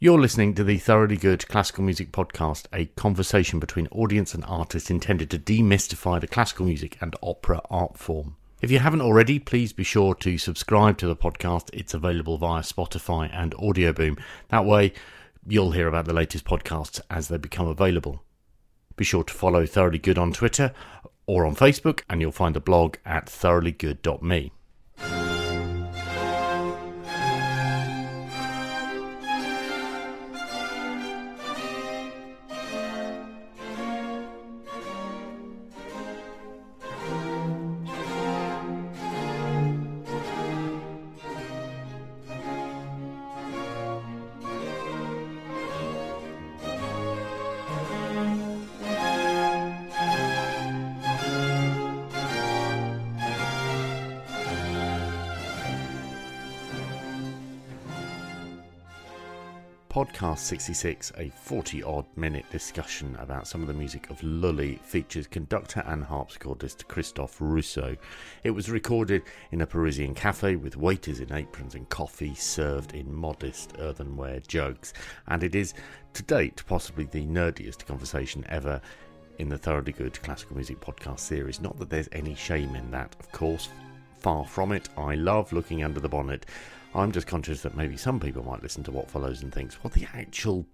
You're listening to the Thoroughly Good Classical Music Podcast, a conversation between audience and artist intended to demystify the classical music and opera art form. If you haven't already, please be sure to subscribe to the podcast. It's available via Spotify and Audioboom. That way, you'll hear about the latest podcasts as they become available. Be sure to follow Thoroughly Good on Twitter or on Facebook, and you'll find the blog at thoroughlygood.me. 66, a 40 odd minute discussion about some of the music of Lully, features conductor and harpsichordist Christophe Rousseau. It was recorded in a Parisian cafe with waiters in aprons and coffee served in modest earthenware jugs, and it is, to date, possibly the nerdiest conversation ever in the Thoroughly Good Classical Music Podcast series. Not that there's any shame in that, of course. Far from it. I love looking under the bonnet I'm just conscious that maybe some people might listen to what follows and thinks, what the actual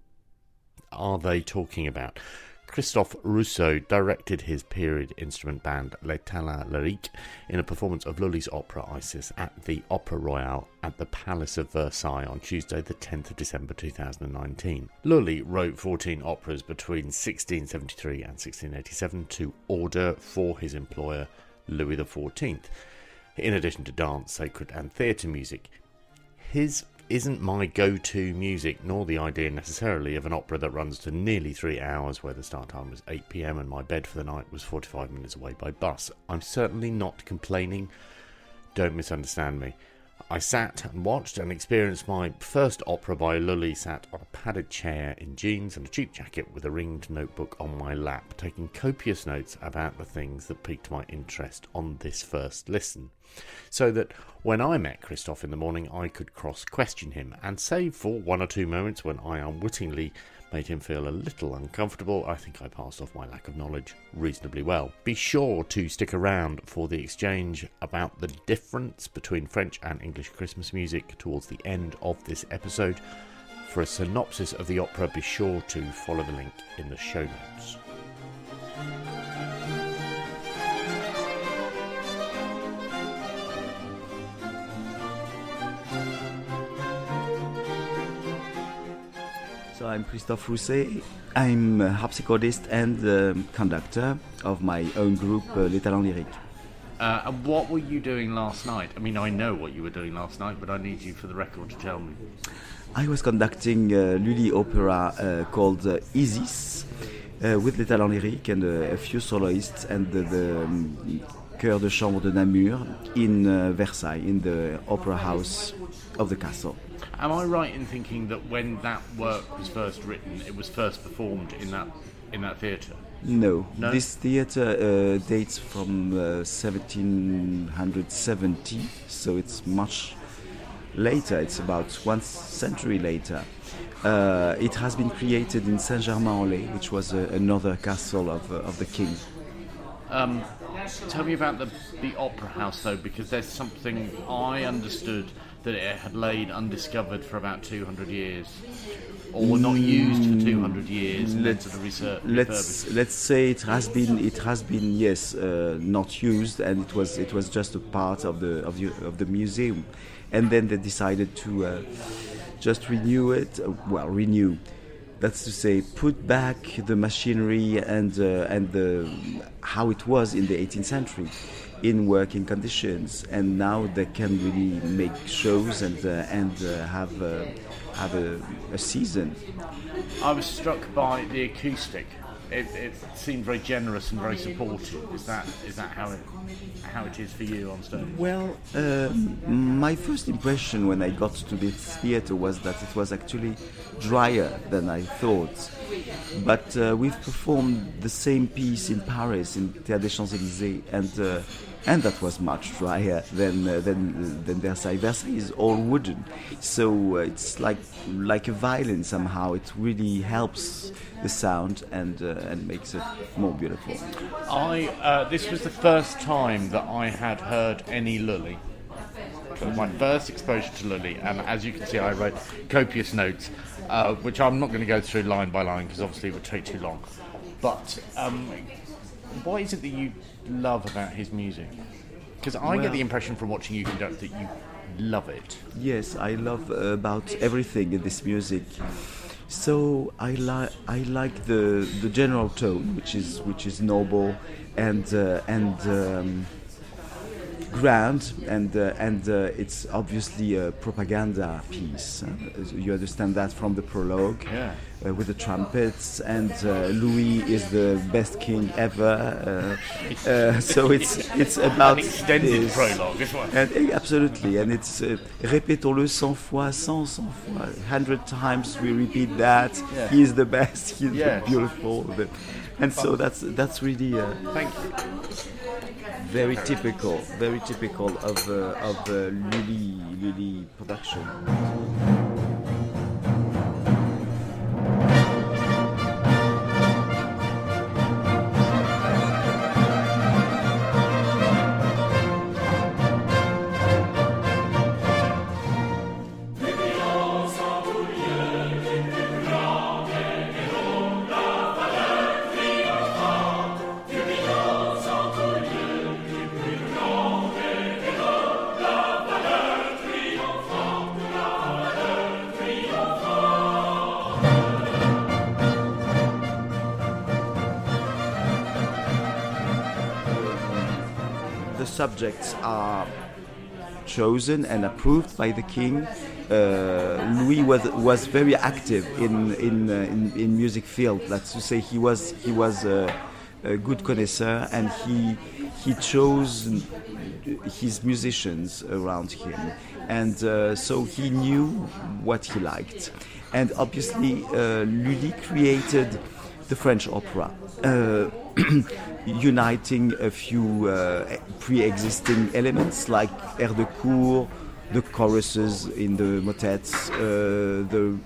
are they talking about? Christophe Rousseau directed his period instrument band Les Talents Lyriques in a performance of Lully's opera Isis at the Opera Royale at the Palace of Versailles on Tuesday, the 10th of December 2019. Lully wrote 14 operas between 1673 and 1687 to order for his employer Louis XIV. In addition to dance, sacred, and theatre music, his isn't my go to music, nor the idea necessarily of an opera that runs to nearly three hours, where the start time was 8 pm and my bed for the night was 45 minutes away by bus. I'm certainly not complaining. Don't misunderstand me. I sat and watched and experienced my first opera by Lully sat on a padded chair in jeans and a cheap jacket with a ringed notebook on my lap, taking copious notes about the things that piqued my interest on this first listen. So that when I met Christophe in the morning, I could cross question him, and save for one or two moments when I unwittingly made him feel a little uncomfortable, I think I passed off my lack of knowledge reasonably well. Be sure to stick around for the exchange about the difference between French and English Christmas music towards the end of this episode. For a synopsis of the opera, be sure to follow the link in the show notes. So I'm Christophe Rousseau. I'm a harpsichordist and uh, conductor of my own group, uh, Les Talents Lyriques. Uh, and what were you doing last night? I mean, I know what you were doing last night, but I need you for the record to tell me. I was conducting a Lully opera uh, called uh, Isis uh, with Les Talents Lyriques and a few soloists and the, the um, Chœur de Chambre de Namur in uh, Versailles, in the opera house of the castle. Am I right in thinking that when that work was first written, it was first performed in that in that theatre? No. no, this theatre uh, dates from uh, 1770, so it's much later. It's about one century later. Uh, it has been created in Saint-Germain-en-Laye, which was uh, another castle of, uh, of the king. Um, tell me about the, the opera house, though, because there's something I understood that it had laid undiscovered for about 200 years or not used for 200 years let's, research, let's let's say it has been it has been yes uh, not used and it was it was just a part of the of the of the museum. And then they decided to uh, just renew it uh, well renew. That's to say put back the machinery and uh, and the how it was in the 18th century in working conditions, and now they can really make shows and uh, and uh, have uh, have a, a, season. I was struck by the acoustic. It, it, seemed very generous and very supportive. Is that is that how it how it is for you on stage? Well, um, my first impression when I got to this theatre was that it was actually drier than I thought. But uh, we've performed the same piece in Paris in Théâtre des Champs Élysées, and uh, and that was much drier than uh, than than Versailles. Versailles is all wooden, so uh, it's like like a violin somehow. It really helps the sound and uh, and makes it more beautiful. I uh, this was the first time that I had heard any Lully. My first exposure to Lully, and as you can see, I wrote copious notes, uh, which I'm not going to go through line by line because obviously it would take too long. But um, what is it that you love about his music? Because I Well- get the impression from watching you conduct that you love it. Yes, I love uh, about everything in this music. So I like I like the the general tone, which is which is noble and uh, and um, grand, and uh, and uh, it's obviously a propaganda piece. uh, you understand that from the prologue. Yeah. Uh, with the trumpets, and uh, Louis is the best king ever. Uh, uh, so it's it's about An extended this. prologue as well. And, eh, absolutely, and it's uh, répétons-le cent fois, cent, cent fois, hundred times we repeat that. Yeah. He is the best. He's Yes. beautiful. and so that's that's really uh, Thank you. Very typical, very typical of uh, of uh, Lully Lully production. Subjects are chosen and approved by the king. Uh, Louis was was very active in in, uh, in in music field. That's to say, he was he was a, a good connoisseur, and he he chose his musicians around him, and uh, so he knew what he liked. And obviously, uh, Lully created the French opera, uh, uniting a few uh, pre-existing elements like air de cour, the choruses in the motets, uh, the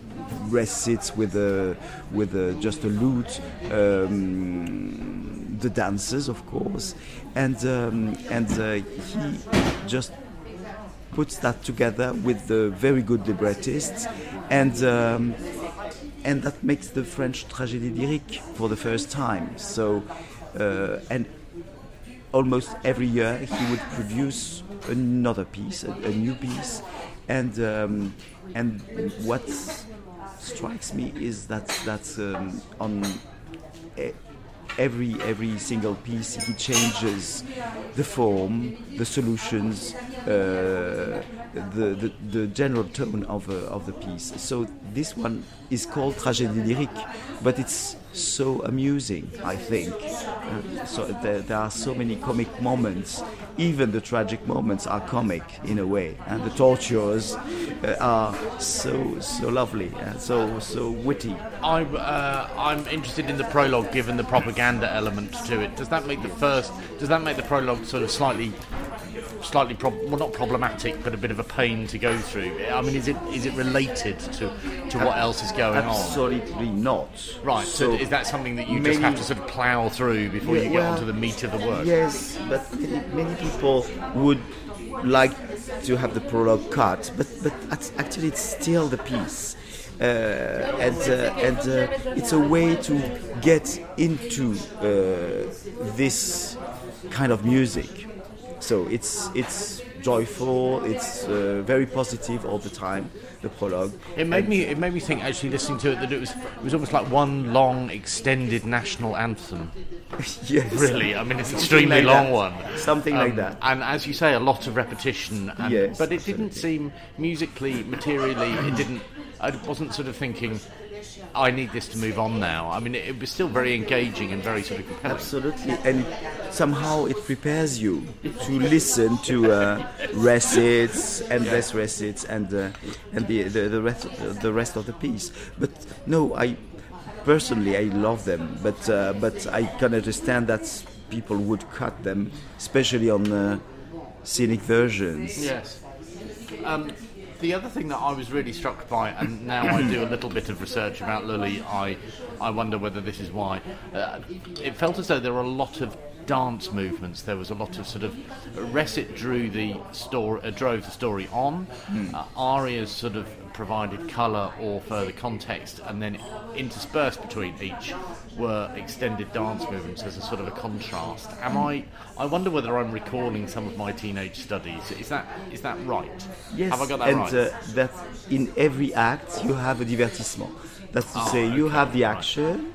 recits with a, with a, just a lute, um, the dances, of course, and um, and uh, he just puts that together with the very good librettists, and um, and that makes the French tragédie lyrique for the first time. So, and almost every year he would produce another piece, a, a new piece, and um, and what strikes me is that that um, on every every single piece he changes the form, the solutions, uh, the, the the general tone of uh, of the piece. So this one is called tragédie lyrique, but it's so amusing. I think Uh, so there, there are so many comic moments. Even the tragic moments are comic in a way, and the tortures uh, are so so lovely and so so witty. I'm, uh, I'm interested in the prologue, given the propaganda element to it. Does that make the first? Does that make the prologue sort of slightly, slightly prob- well, not problematic, but a bit of a pain to go through? I mean, is it is it related to to what else is going on? Absolutely not. Right. So, is that something that you just have to sort of plough through before Yeah, you get well, onto the meat of the work? Yes, but many, many people would like to have the prologue cut, but but actually it's still the piece. Uh, and uh, and uh, it's a way to get into uh, this kind of music. So it's it's joyful, it's uh, very positive all the time. The prologue. It made me. It made me think. Actually, listening to it, that it was it was almost like one long, extended national anthem. yes, Really, I mean, it's an extremely like long that. one. Something like Um, that. And as you say, a lot of repetition. And, Yes, but it didn't seem musically, materially, it didn't. I wasn't sort of thinking, I need this to move on now. I mean, it, was still very engaging and very sort of compelling. Absolutely, and somehow it prepares you to listen to uh, recits, endless recits, and uh, and the, the the rest the rest of the piece. But no, I personally I love them, but uh, but I can understand that people would cut them, especially on uh, scenic versions. Yes. Um, the other thing that I was really struck by, and now I do a little bit of research about Lully, I, I wonder whether this is why. Uh, it felt as though there were a lot of dance movements. There was a lot of sort of Recit drew the story, uh, drove the story on. Mm. Uh, arias sort of provided colour or further context, and then interspersed between each were extended dance movements as a sort of a contrast. Am I? I wonder whether I'm recalling some of my teenage studies. Is that is that right? Yes. Have I got that and, right? uh, that in every act you have a divertissement. That's to oh, say, okay. you have the action,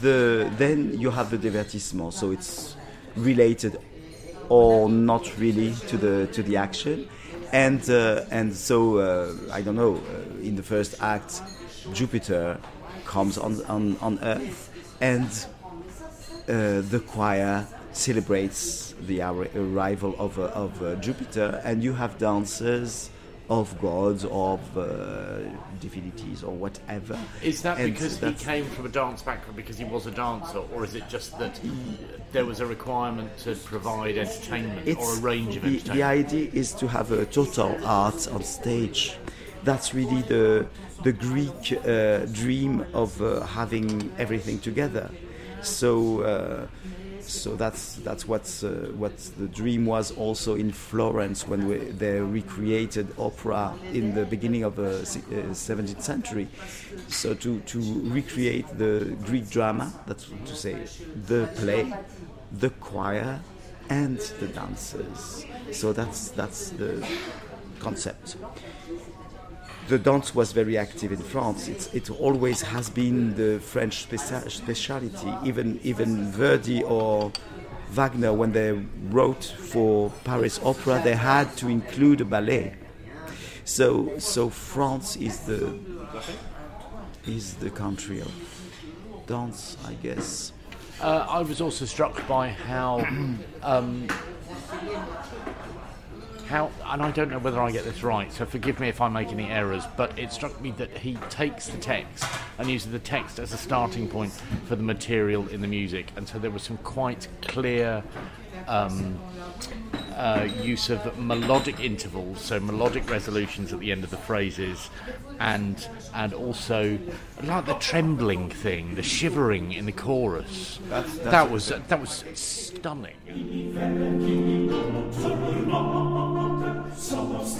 the then you have the divertissement. So it's related or not really to the to the action and uh, and so uh, I don't know. Uh, in the first act, Jupiter comes on on, on Earth, and uh, the choir celebrates the arrival of uh, of uh, Jupiter, and you have dancers of gods, of uh, divinities, or whatever. Is that and because he came from a dance background because he was a dancer, or is it just that there was a requirement to provide entertainment or a range of the, entertainment? The idea is to have a total art on stage. That's really the the Greek uh, dream of uh, having everything together. So uh, so that's that's what's uh, what the dream was also in Florence when we, they recreated opera in the beginning of the uh, 17th century. So to to recreate the Greek drama, that's to say the play, the choir, and the dancers. So that's that's the concept the dance was very active in France. It's, it always has been the French speciality. Even even Verdi or Wagner, when they wrote for Paris Opera, they had to include a ballet. So so France is the is the country of dance, I guess. Uh, I was also struck by how um, how, and I don't know whether I get this right, so forgive me if I make any errors, but it struck me that he takes the text and uses the text as a starting point for the material in the music, and so there was some quite clear um, uh, use of melodic intervals, so melodic resolutions at the end of the phrases, and and also like the trembling thing, the shivering in the chorus. That's, that's that was that was stunning.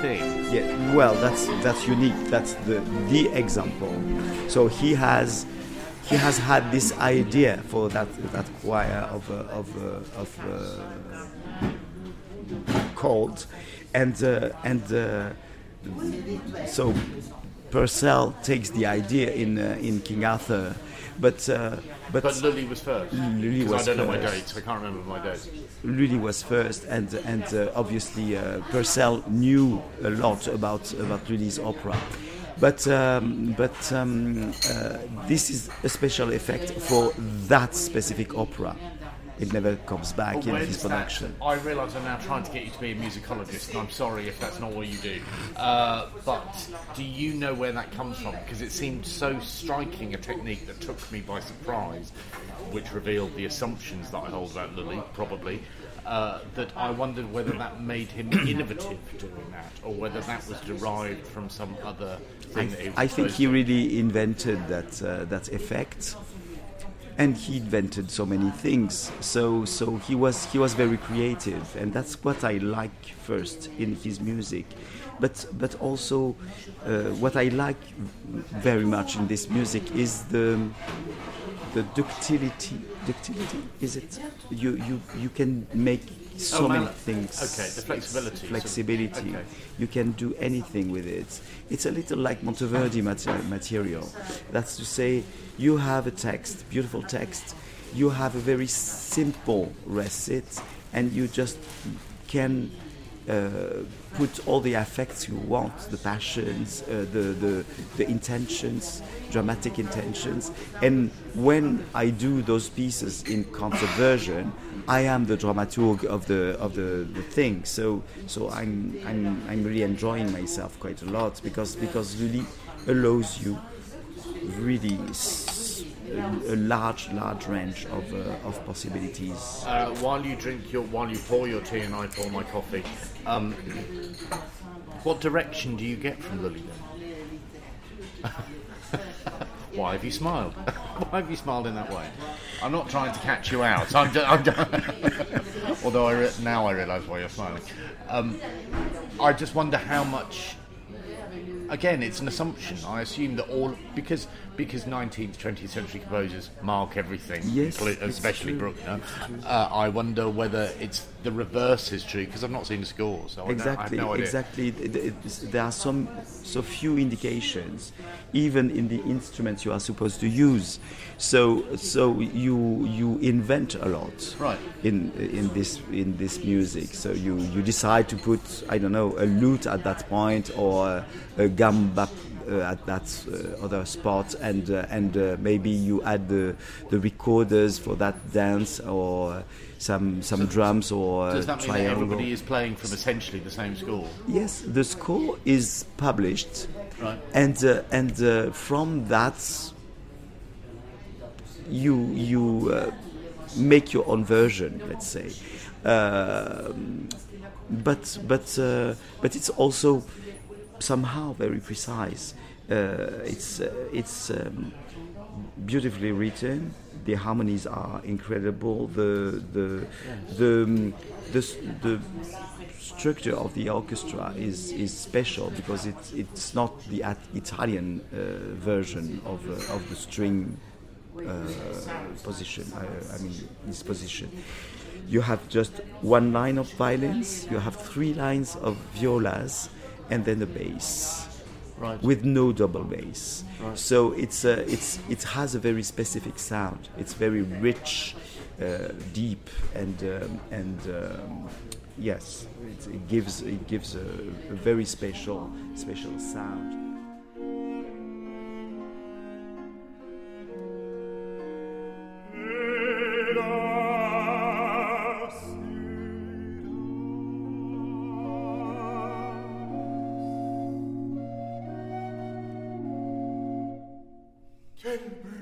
thing. Yeah, well, that's that's unique. That's the the example. So he has he has had this idea for that that choir of uh, of uh, of uh, and and uh, so Purcell takes the idea in uh, in King Arthur, but but, but Lully was first. Lully was I don't first. know my dates. I can't remember my dates. Lully was first, and and uh, obviously uh, Purcell knew a lot about about Lully's opera. But um, but um, uh, this is a special effect for that specific opera it never comes back in his production. That, I realise I'm now trying to get you to be a musicologist, and I'm sorry if that's not what you do. Uh, but do you know where that comes from? Because it seemed so striking a technique that took me by surprise, which revealed the assumptions that I hold about Lully, probably. Uh, that I wondered whether that made him innovative doing that, or whether that was derived from some other thing. I, I think he really invented that uh, that effect and he invented so many things. So so he was he was very creative, and that's what I like first in his music. But but also uh, what I like very much in this music is the the ductility. Ductility is it? You you you can make so Oh, many things. okay, the flexibility. Flexibility. Okay. You can do anything with it. It's a little like Monteverdi mater- material. That's to say, you have a text, beautiful text. You have a very simple recit, and you just can put all the affects you want, the passions, uh, the, the, the intentions, dramatic intentions. And when I do those pieces in concert version, I am the dramaturg of the of the, the thing. So so I'm, I'm I'm really enjoying myself quite a lot because because really allows you really a, a large large range of uh, of possibilities. Uh, while you drink your, while you pour your tea and I pour my coffee, um, what direction do you get from Lily? Why have you smiled? Why have you smiled in that way? I'm not trying to catch you out. I'm, ju- I'm although I re- now I realise why you're smiling. Um, I just wonder how much. Again, it's an assumption. I assume that all because because 19th, 20th century composers mark everything, Yes, especially. Bruckner. Uh, I wonder whether it's the reverse is true because I've not seen the score, so I, I have exactly no exactly It- it- it's- there are some so few indications even in the instruments you are supposed to use so so you you invent a lot Right. in in this in this music so you you decide to put i don't know a lute at that point or a gamba at that uh, other spot, and uh, and uh, maybe you add the the recorders for that dance or some some drums or uh, Does that mean that everybody is playing from essentially the same score? Yes, the score is published, Right. and uh, and uh, from that you you uh, make your own version, let's say. Um, but but uh, but it's also somehow very precise. Uh, it's uh, it's um, beautifully written. The harmonies are incredible. The the the um, the, the structure of the orchestra is, is special because it's it's not the Italian uh, version of uh, of the string uh, position. I, I mean this position. You have just one line of violins. You have three lines of violas, and then a bass Right. with no double bass. So it's uh, it's it has a very specific sound. It's very rich, uh, deep, and um, and um, yes, it, it gives it gives a, a very special special sound. Exprimer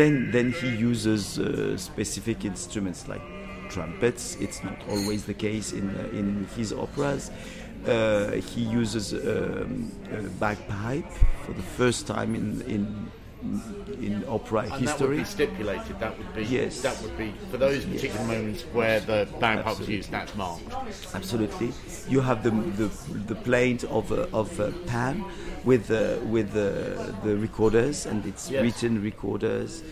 Then then he uses uh, specific instruments like trumpets. It's not always the case in uh, in his operas. Uh, he uses um, a bagpipe for the first time in in in opera And that would history. be stipulated. That would be Yes. That would be for those particular moments where the bagpipe was used. That's marked. Absolutely, you have the the, the plaint of uh, of uh, Pan with uh, with uh, the recorders and it's Yes. written recorders.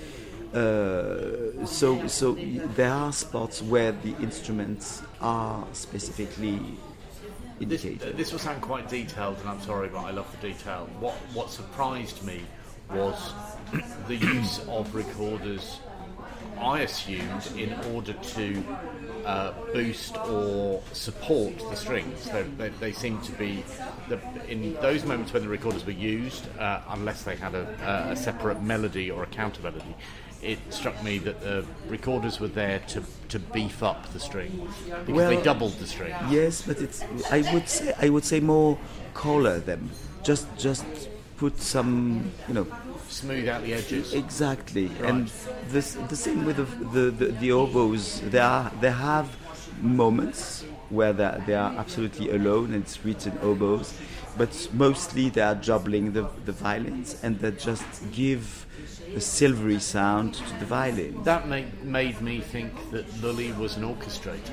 Uh, so so there are spots where the instruments are specifically This, indicated. this will sound quite detailed, and I'm sorry, but I love the detail. What what surprised me was the use of recorders. I assumed in order to uh, boost or support the strings. They, they, they seem to be the, in those moments when the recorders were used, uh, unless they had a, a separate melody or a counter melody. it struck me that the recorders were there to, to beef up the string because Well, they doubled the string. Yes, but it's I would say I would say more color them. Just just put some you know Smooth out the edges. exactly. Right. And this the same with the the, the, oboes. They are they have moments where they they are absolutely alone and it's written oboes, but mostly they are juggling the the violins and they just give a silvery sound to the violin. That made, made me think that Lully was an orchestrator.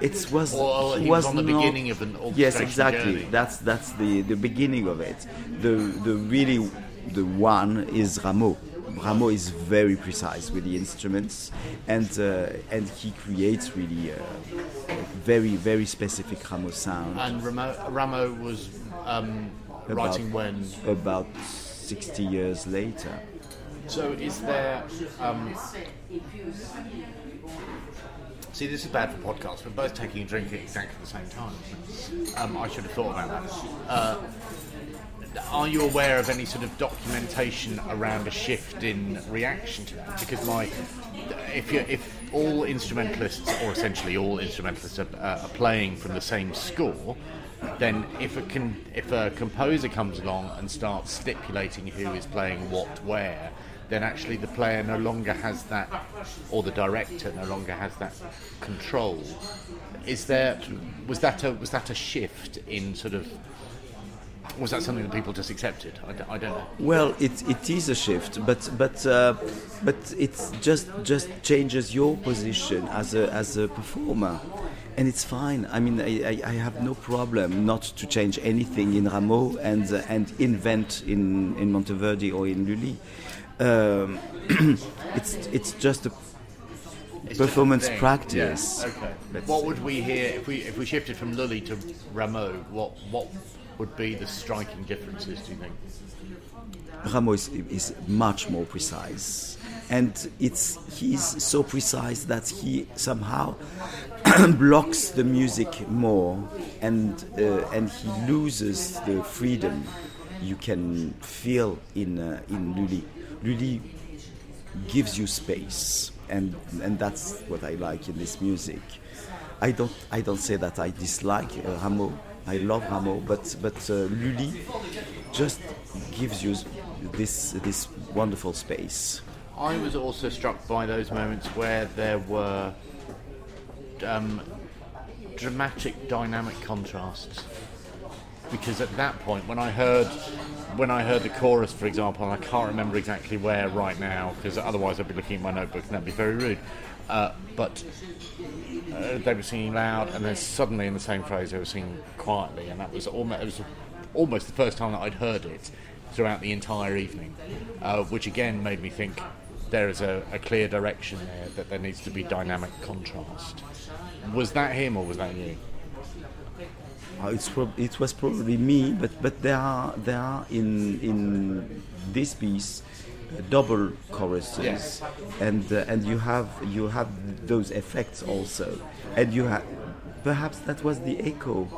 It was Or he was on the not- beginning of an orchestrator. Yes, exactly. journey. That's that's the the beginning of it. The the really the one is Rameau. Rameau is very precise with the instruments, and uh, and he creates really a, a very very specific Rameau sound. And Rameau, was um, About- writing when. About sixty years later. So is there. Um, see, this is bad for podcasts. We're both taking a drink at exactly the same time. Um, I should have thought about that. Uh, are you aware of any sort of documentation around a shift in reaction to that? Because my, if you if all instrumentalists or essentially all instrumentalists are, uh, are playing from the same score, then if a can if a composer comes along and starts stipulating who is playing what where, then actually the player no longer has that, or the director no longer has that control. Is there was that a was that a shift in sort of was that something that people just accepted? I, don't- know. Well, it, it is a shift, but but uh, but it just just changes your position as a as a performer, and it's fine. I mean, I, I, I have no problem not to change anything in Rameau and uh, and invent in in Monteverdi or in Lully. Um, it's it's just a It's performance just a thing. practice. Yeah, Okay. Let's What say. would we hear if we if we shifted from Lully to Rameau? What what would be the striking differences? Do you think? Rameau is, is much more precise, and it's he's so precise that he somehow blocks the music more, and uh, and he loses the freedom you can feel in uh, in Lully. Lully gives you space, and and that's what I like in this music. I don't I don't say that I dislike uh, Rameau. I love Rameau, but but uh, Lully just gives you this this wonderful space. I was also struck by those moments where there were um, dramatic, dynamic contrasts. Because at that point, when I heard when I heard the chorus, for example, and I can't remember exactly where right now, because otherwise I'd be looking at my notebook and that'd be very rude. Uh, but uh, they were singing loud, and then suddenly in the same phrase they were singing quietly, and that was almost was almost the first time that I'd heard it throughout the entire evening, uh, which again made me think there is a, a clear direction there that there needs to be dynamic contrast. Was that him or was that you? Uh, prob- it was probably me, but but there are there are in in this piece double choruses, Yes. and uh, and you have you have those effects also, and you have perhaps that was the echo.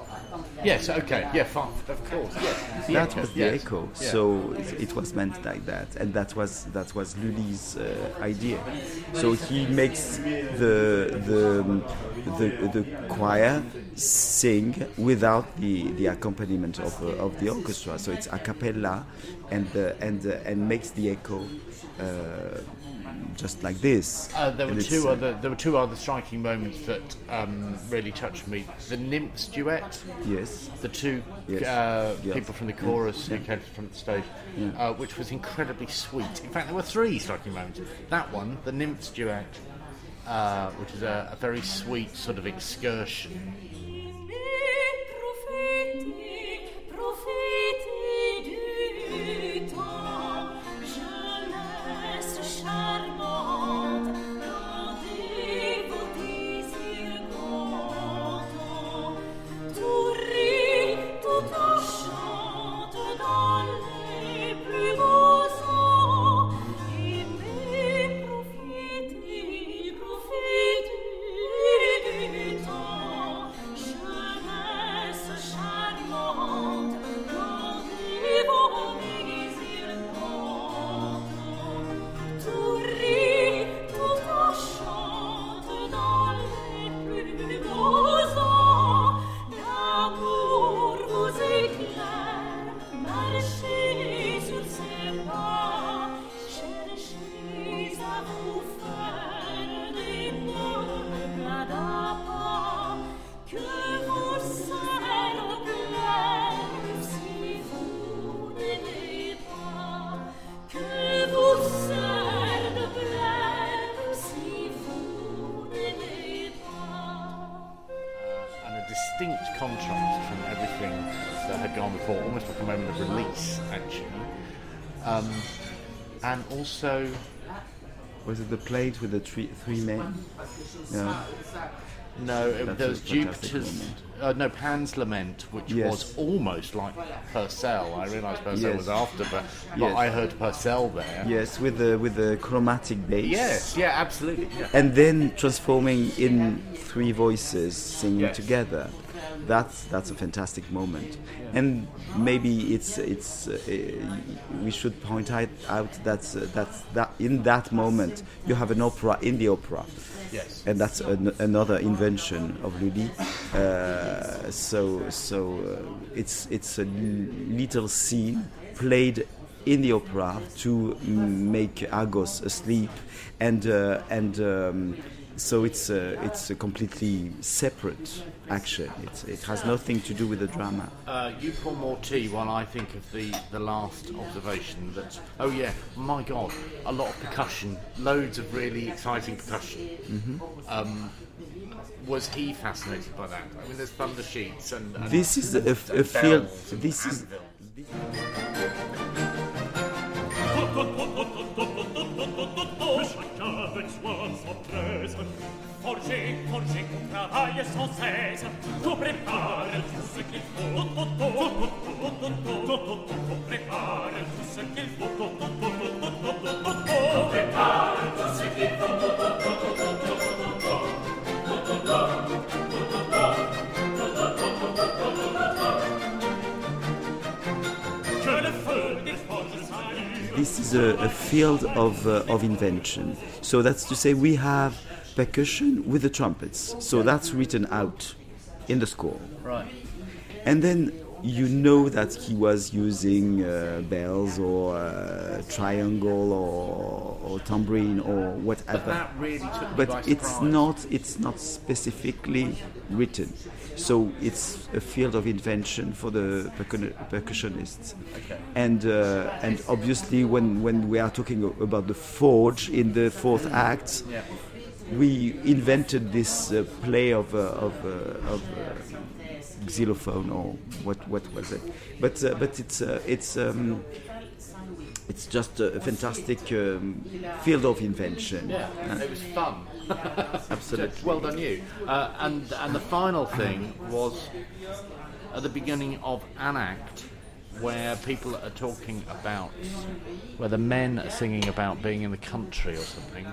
Yes. Okay. Yeah. Fine. Of course. Yes. That echo, was the yes. echo. Yeah. So it, it was meant like that, and that was that was Lully's uh, idea. So he makes the the the, the choir sing without the, the accompaniment of, uh, of the orchestra. So it's a cappella, and uh, and uh, and makes the echo. Uh, just like this. Uh, there were And two uh, other there were two other striking moments that um, really touched me. The nymphs duet, Yes. the two Yes. uh, Yes. people from the chorus who came from the stage, uh, which was incredibly sweet. In fact, there were three striking moments. That one, the nymphs duet, uh, which is a, a very sweet sort of excursion. Jeunesse also, Was it the plate with the three three men? No. no, it, there was Jupiter's, uh, no, Pan's Lament, which Yes. was almost like Purcell. I realised Purcell Yes. was after, but, but Yes. I heard Purcell there. Yes, with the with the chromatic bass. Yes, yeah, absolutely. Yeah. And then transforming in three voices singing together. That's that's a fantastic moment. And maybe it's it's uh, we should point out, out that uh, that's that in that moment you have an opera in the opera. Yes. and that's an, another invention of Lully. Uh, so so uh, it's it's a little scene played in the opera to make Argos asleep, and uh, and um, so it's a, it's a completely separate action. It's, it has nothing to do with the drama. Uh, you pour more tea while I think of the, the last observation that, oh yeah, my god, a lot of percussion, loads of really exciting percussion. Um, was he fascinated by that? I mean, there's thunder sheets and. and This is a, a field. bells and This is anvils. Qu'on travaille sans cesse. Qu'on prépare tout ce qu'il faut. Qu'on prépare tout ce qu'il faut. This is a, a field of, uh, of invention. So that's to say, we have percussion with the trumpets. So that's written out in the score. Right. And then you know that he was using uh, bells or uh, triangle or, or tambourine or whatever. But that really But it's not it's not specifically written. So it's a field of invention for the percussionists. Okay. And uh, and obviously when, when we are talking about the forge in the fourth act, Yeah. We invented this uh, play of uh, of, uh, of uh, xylophone or what what was it? But uh, but it's uh, it's um, it's just a fantastic um, field of invention. Yeah, it was fun. Absolutely. well done, you. Uh, and and the final thing was at the beginning of an act where people are talking about where the men are singing about being in the country or something.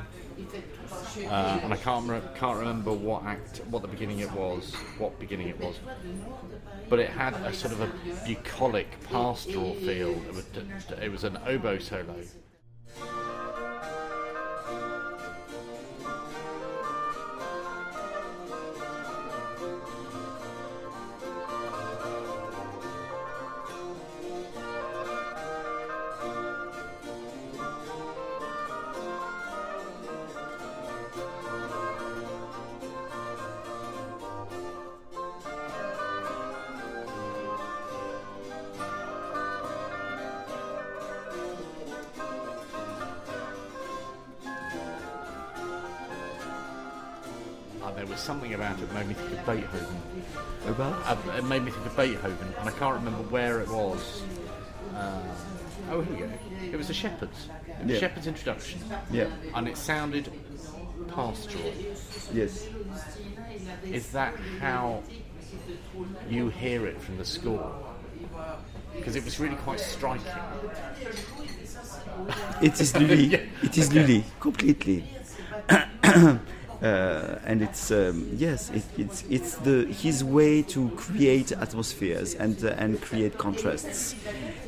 Uh, and I can't re- can't remember what act, what the beginning it was, what beginning it was, but it had a sort of a bucolic pastoral feel. It was, it was an oboe solo. There was something about it that made me think of Beethoven. About Uh, it made me think of Beethoven, and I can't remember where it was. Uh, oh, here we go. It was the Shepherds. It was Yeah. Shepherds' introduction, yeah and it sounded pastoral. yes Is that how you hear it from the score? Because it was really quite striking. it is Lully Yeah, it is okay. Lully completely. Uh, and it's um, yes, it, it's it's the his way to create atmospheres and uh, and create contrasts.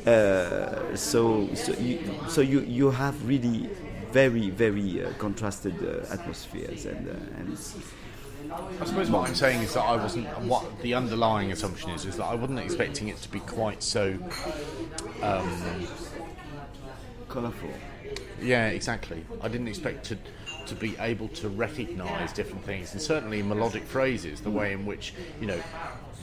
Uh, so so you so you you have really very very uh, contrasted uh, atmospheres and uh, and I suppose what I'm saying is that I wasn't. What the underlying assumption is is that I wasn't expecting it to be quite so. colorful. Yeah, exactly. I didn't expect to to be able to recognise different things, and certainly melodic phrases, the way in which you know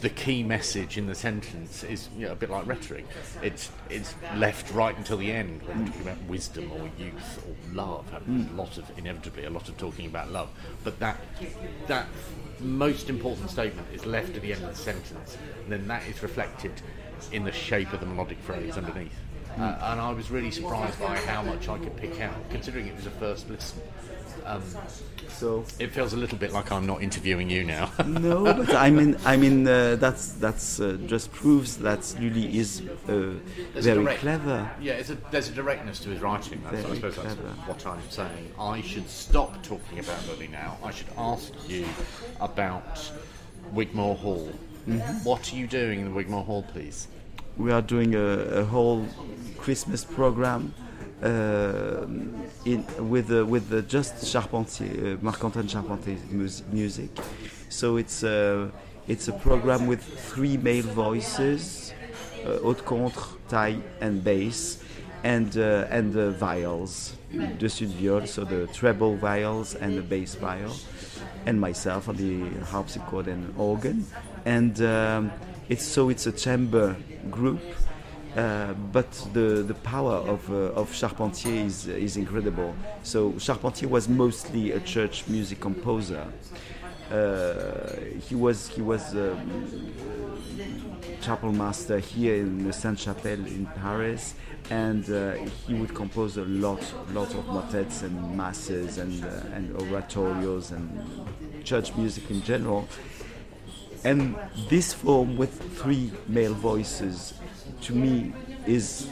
the key message in the sentence is you know, a bit like rhetoric. It's it's left right until the end when we're talking about wisdom or youth or love. A lot of inevitably a lot of talking about love, but that that most important statement is left at the end of the sentence, and then that is reflected in the shape of the melodic phrase underneath. Uh, and I was really surprised by how much I could pick out, considering it was a first listen. Um, So it feels a little bit like I'm not interviewing you now. no, but I mean, I mean, uh, that's that's uh, just proves that Lully is uh, very direct- clever. Yeah, it's a, there's a directness to his writing. That's, I Very suppose that's what I'm saying. I should stop talking about Lully now. I should ask you about Wigmore Hall. Mm-hmm. What are you doing in the Wigmore Hall, please? We are doing a, a whole Christmas program in with uh, with the just Charpentier, uh, Marc-Antoine Charpentier's mus- music. So it's uh, it's a program with three male voices, uh, haute contre, taille, and bass, and uh, and the viols, de viol, so the treble viols and the bass viol, and myself on the harpsichord and organ, and um, it's so it's a chamber group. Uh, but the, the power of, uh, of Charpentier is, is incredible. So Charpentier was mostly a church music composer. Uh, he was he was um, chapel master here in the Sainte Chapelle in Paris, and uh, he would compose a lot lot of motets and masses and uh, and oratorios and church music in general. And this form with three male voices, to me, is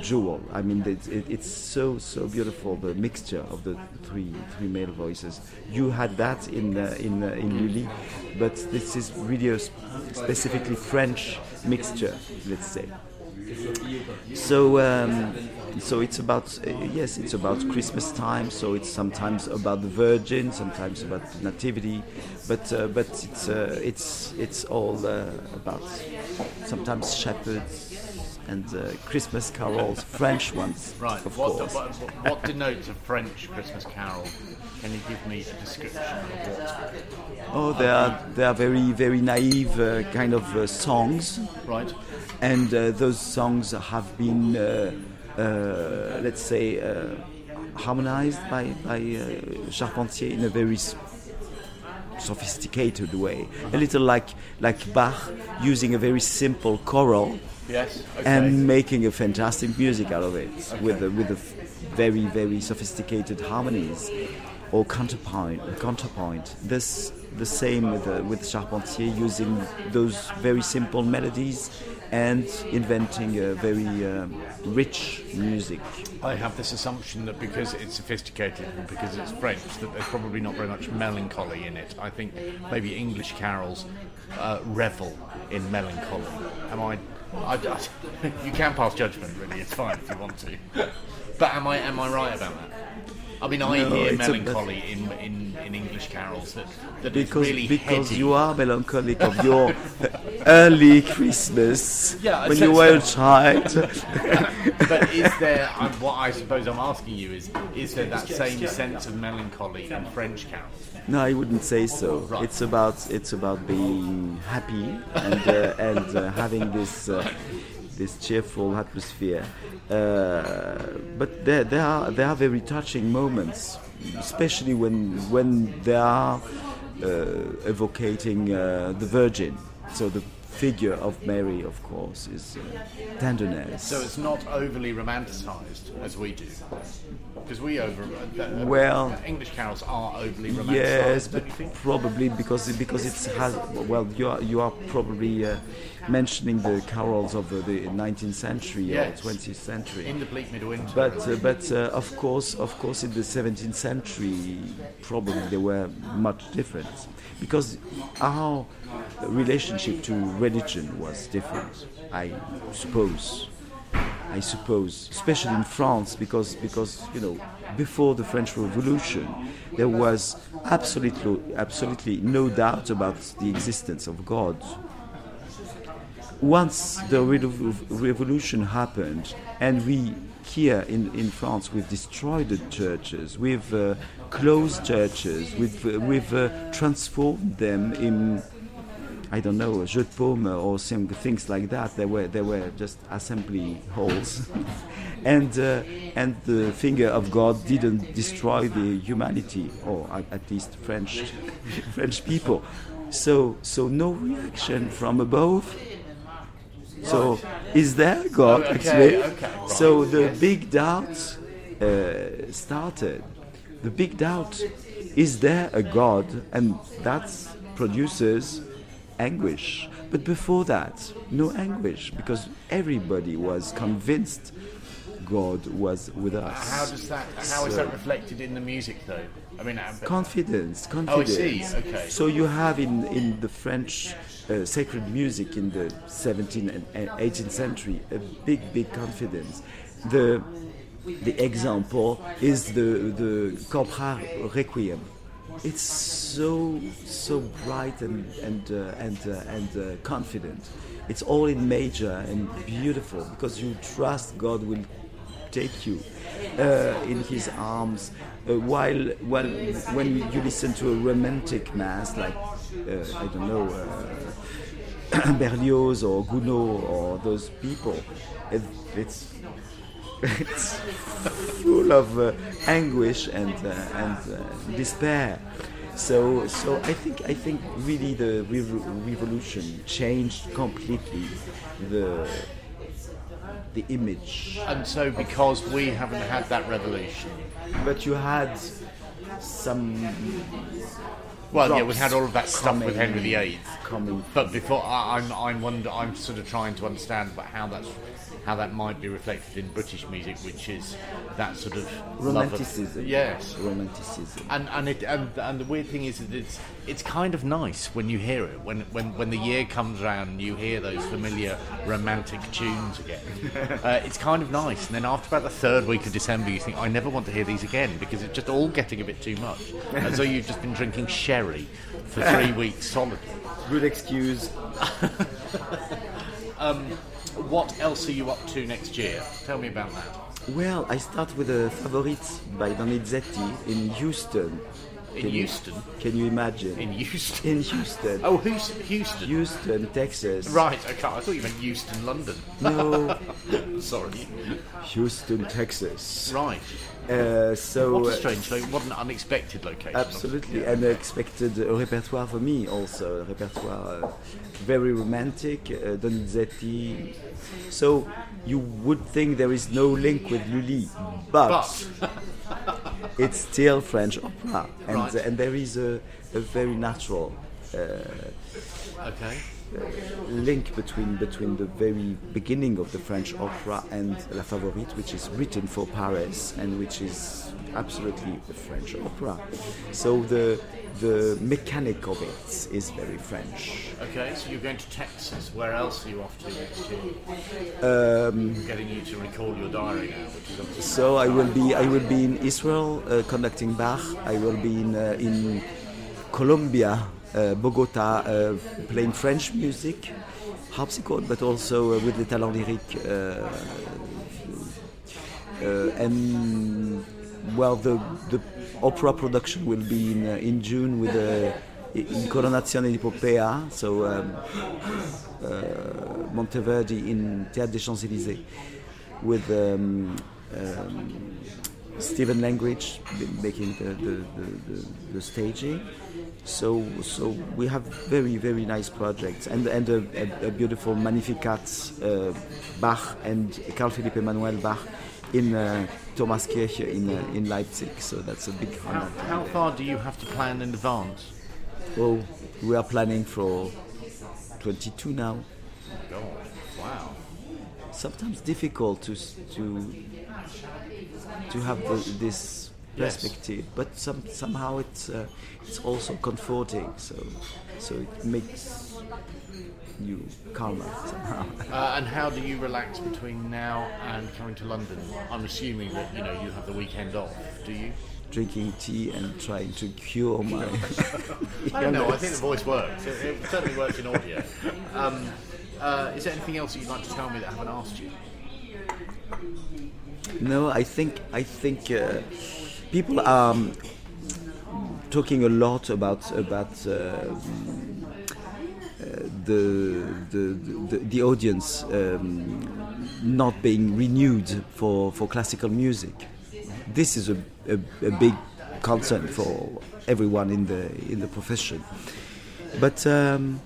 jewel. I mean, it, it, it's so so beautiful the mixture of the three three male voices. You had that in uh, in uh, in Lully, but this is really a specifically French mixture, let's say. So um, so it's about uh, yes, it's about Christmas time. So it's sometimes about the Virgin, sometimes about the Nativity, but uh, but it's uh, it's it's all uh, about sometimes shepherds and uh, Christmas carols, French ones, Right. of what, course. what, what denotes a French Christmas carol? Can you give me a description of what? Oh, they are they are very very naive uh, kind of uh, songs, Right. and uh, those songs have been, uh, uh, let's say, uh, harmonized by by uh, Charpentier in a very sophisticated way, a little like like Bach using a very simple choral Yes. Okay. and making a fantastic music out of it with the, with the very very sophisticated harmonies or counterpoint counterpoint this the same with uh, with Charpentier using those very simple melodies and inventing a very um, rich music I have this assumption that because it's sophisticated and because it's French, that there's probably not very much melancholy in it. I think maybe English carols uh, revel in melancholy. Am I, I, I- You can pass judgment, really. It's fine if you want to. But am I am I right about that? I mean, I No, hear it's a- melancholy in, in, in English carols that, that because really because heady. you are melancholic of your early Christmas Yeah, when you were a child. but is there? what I suppose I'm asking you is: is there that same sense of melancholy in French carols? No, I wouldn't say so. Right. It's about it's about being happy and uh, and uh, having this uh, this cheerful atmosphere. Uh, but there there are there are very touching moments, especially when when they are uh, evocating uh, the Virgin. So the figure of Mary, of course, is uh, tenderness. So it's not overly romanticised as we do, because we over. Uh, Well- English carols are overly romanticised. Yes, but don't you think? probably because because it has well you are you are probably uh, mentioning the carols of uh, the 19th century Yes. or 20th century. In the bleak midwinter. but uh, but uh, of course of course in the 17th century probably they were much different because our relationship to religion was different I suppose I suppose, especially in France, because because you know before the French Revolution, there was absolutely absolutely no doubt about the existence of God. Once the revo- revolution happened, and we here in, in France we've destroyed the churches, we've uh, closed churches, we've uh, we've uh, transformed them in I don't know, jeu de paume or some things like that. They were they were just assembly halls, and uh, and the finger of God didn't destroy the humanity, or at least French French people. So so no reaction from above. So is there God okay, actually? okay, right, So the big doubt uh, started. The big doubt is there a God, and that produces anguish. But before that, no anguish because everybody was convinced God was with us. How does that? How is that reflected in the music, though? I mean, uh, confidence, Oh, I confidence. see, okay. So you have in in the French uh, sacred music in the 17th and and 18th century a big, big confidence. The the example is the the Campra Requiem. It's so so bright and and uh, and uh, and uh, confident. It's all in major and beautiful because you trust God will take you uh, in his arms. Uh, while, while when you listen to a romantic mass like uh, I don't know Berlioz or Gounod or those people, it, it's it's full of uh, anguish and uh, and uh, despair. So so I think I think really the revo- revolution changed completely the the image. and so because we haven't had that revolution. But you had some Well, yeah, we had all of that stuff with Henry VIII. Coming. But before, I, I'm, I'm wonder, I'm sort of trying to understand how that's, how that might be reflected in British music, which is that sort of love of- Romanticism. yes, Romanticism. and and it and, and the weird thing is that it's it's kind of nice when you hear it when when when the year comes around and you hear those familiar romantic tunes again. uh, it's kind of nice, and then after about the third week of December, you think I never want to hear these again because it's just all getting a bit too much. and so you've just been drinking sherry for three weeks solidly. Good excuse. Um, what else are you up to next year? Tell me about that. Well, I start with a Favorites by Donizetti in Houston. In Can you- Houston? Can you imagine? In Houston. In Houston. Oh, who's Houston? Houston, Texas. Right, okay. I thought you meant Houston, London. No, Sorry. Houston, Texas. Right. Uh, so What a uh, strange, lo- what an unexpected location. Absolutely, and I expected a repertoire for me also. A repertoire uh, very romantic, uh, Donizetti. So you would think there is no link with Lully, but, But it's still French opera, and Right. and there is a, a very natural okay. Link between between the very beginning of the French opera and La Favorite, which is written for Paris and which is absolutely a French opera. So the the mechanic of it is very French. Okay, so you're going to Texas. Where else are you off to next year? Um, Getting you to recall your diary now, which is obviously so I will be I will be in Israel uh, conducting Bach. I will be in uh, in Colombia, Bogota, uh, playing French music, harpsichord, but also uh, with the Talens Lyriques. Uh, uh, and well, the the opera production will be in uh, in June with uh, Incoronazione di Poppea, so um, uh, Monteverdi in Théâtre des Champs Élysées, with um, um, Stephen Langridge making the the, the, the, the staging. So so we have very very nice projects and and a, a, a beautiful Magnificat uh, Bach and Carl Philipp Emanuel Bach in uh, Thomaskirche in uh, in Leipzig. So that's a big How, honor. how far do you have to plan in advance? Oh, we are planning for 22 now. God, wow. Sometimes difficult to to to have the, this Yes. perspective, but some, somehow it's uh, it's also comforting. So so it makes you calmer somehow. Uh, and how do you relax between now and coming to London? I'm assuming that you know you have the weekend off. Do you? Drinking tea and trying to cure my. I don't know. I think the voice works. It, it certainly works in audio. Um, uh, is there anything else that you'd like to tell me that I haven't asked you? No, I think I think uh, people are um, talking a lot about about uh, uh, the the the, the audience um, not being renewed for for classical music. This is a, a, a big concern for everyone in the in the profession. But um,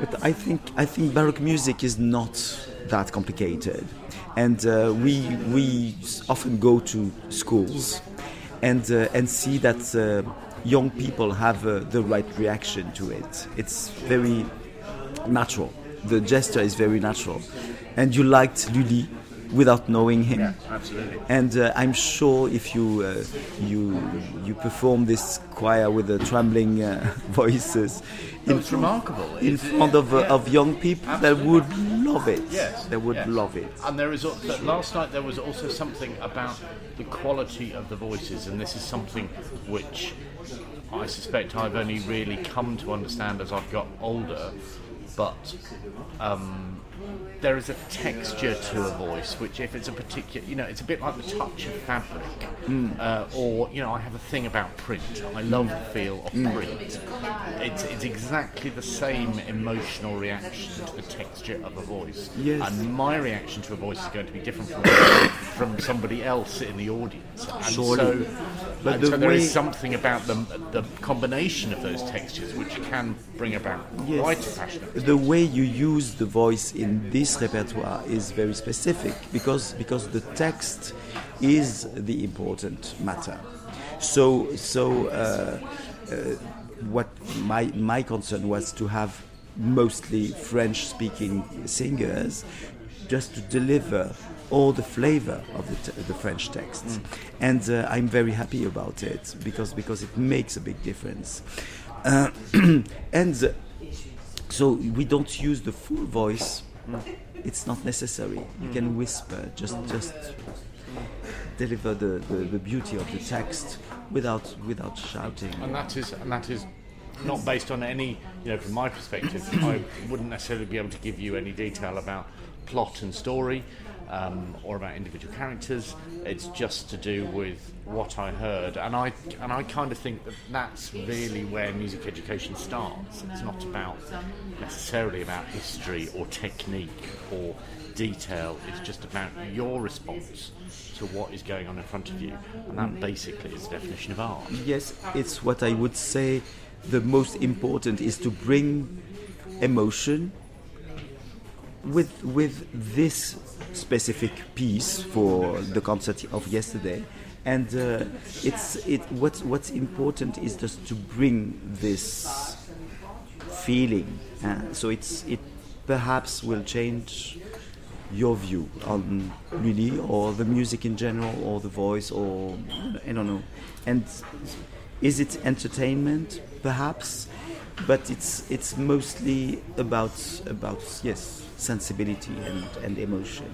but I think I think baroque music is not that complicated, and uh, we we often go to schools and uh, and see that uh, young people have uh, the right reaction to it. It's very natural. The gesture is very natural, and you liked Lully without knowing him. Yeah, absolutely. And uh, I'm sure if you uh, you you perform this choir with the trembling uh, voices in, it's remarkable. in It's- front of, uh, yeah. of young people, they would love it. Yes, they would yes. love it. And there is that last night there was also something about the quality of the voices, and this is something which I suspect I've only really come to understand as I've got older. But um, there is a texture to a voice, which if it's a particular, you know, it's a bit like the touch of fabric, uh, or you know, I have a thing about print. I love the feel of print. It's, it's exactly the same emotional reaction to the texture of a voice. Yes. And my reaction to a voice is going to be different from, from somebody else in the audience. And Surely. so, But the so there is way- something about the, the combination of those textures which can bring about Yes. quite a passionate The way you use the voice in this repertoire is very specific because because the text is the important matter. So so uh, uh, what my my concern was to have mostly French-speaking singers just to deliver all the flavor of the, t- the French text, and uh, I'm very happy about it because because it makes a big difference, uh, and. uh, so we don't use the full voice. It's not necessary. You can whisper, just just deliver the, the, the beauty of the text without without shouting. and that is and that is not based on any you know from my perspective I wouldn't necessarily be able to give you any detail about plot and story um, or about individual characters. It's just to do with what I heard. And I and I kind of think that that's really where music education starts. It's not about necessarily about history or technique or detail. It's just about your response to what is going on in front of you. And that basically is the definition of art. Yes, it's what I would say. The most important is to bring emotion with with this specific piece for the concert of yesterday. And uh, it's it what's what's important is just to bring this feeling. uh, so it's it perhaps will change your view on Lully or the music in general or the voice or I don't know. And is it entertainment? Perhaps, but it's it's mostly about about yes sensibility and, and emotion.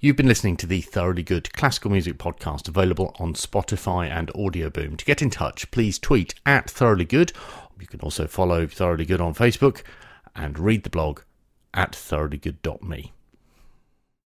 You've been listening to the Thoroughly Good Classical Music Podcast, available on Spotify and Audioboom. To get in touch, please tweet at Thoroughly Good. You can also follow Thoroughly Good on Facebook and read the blog at thoroughlygood.me.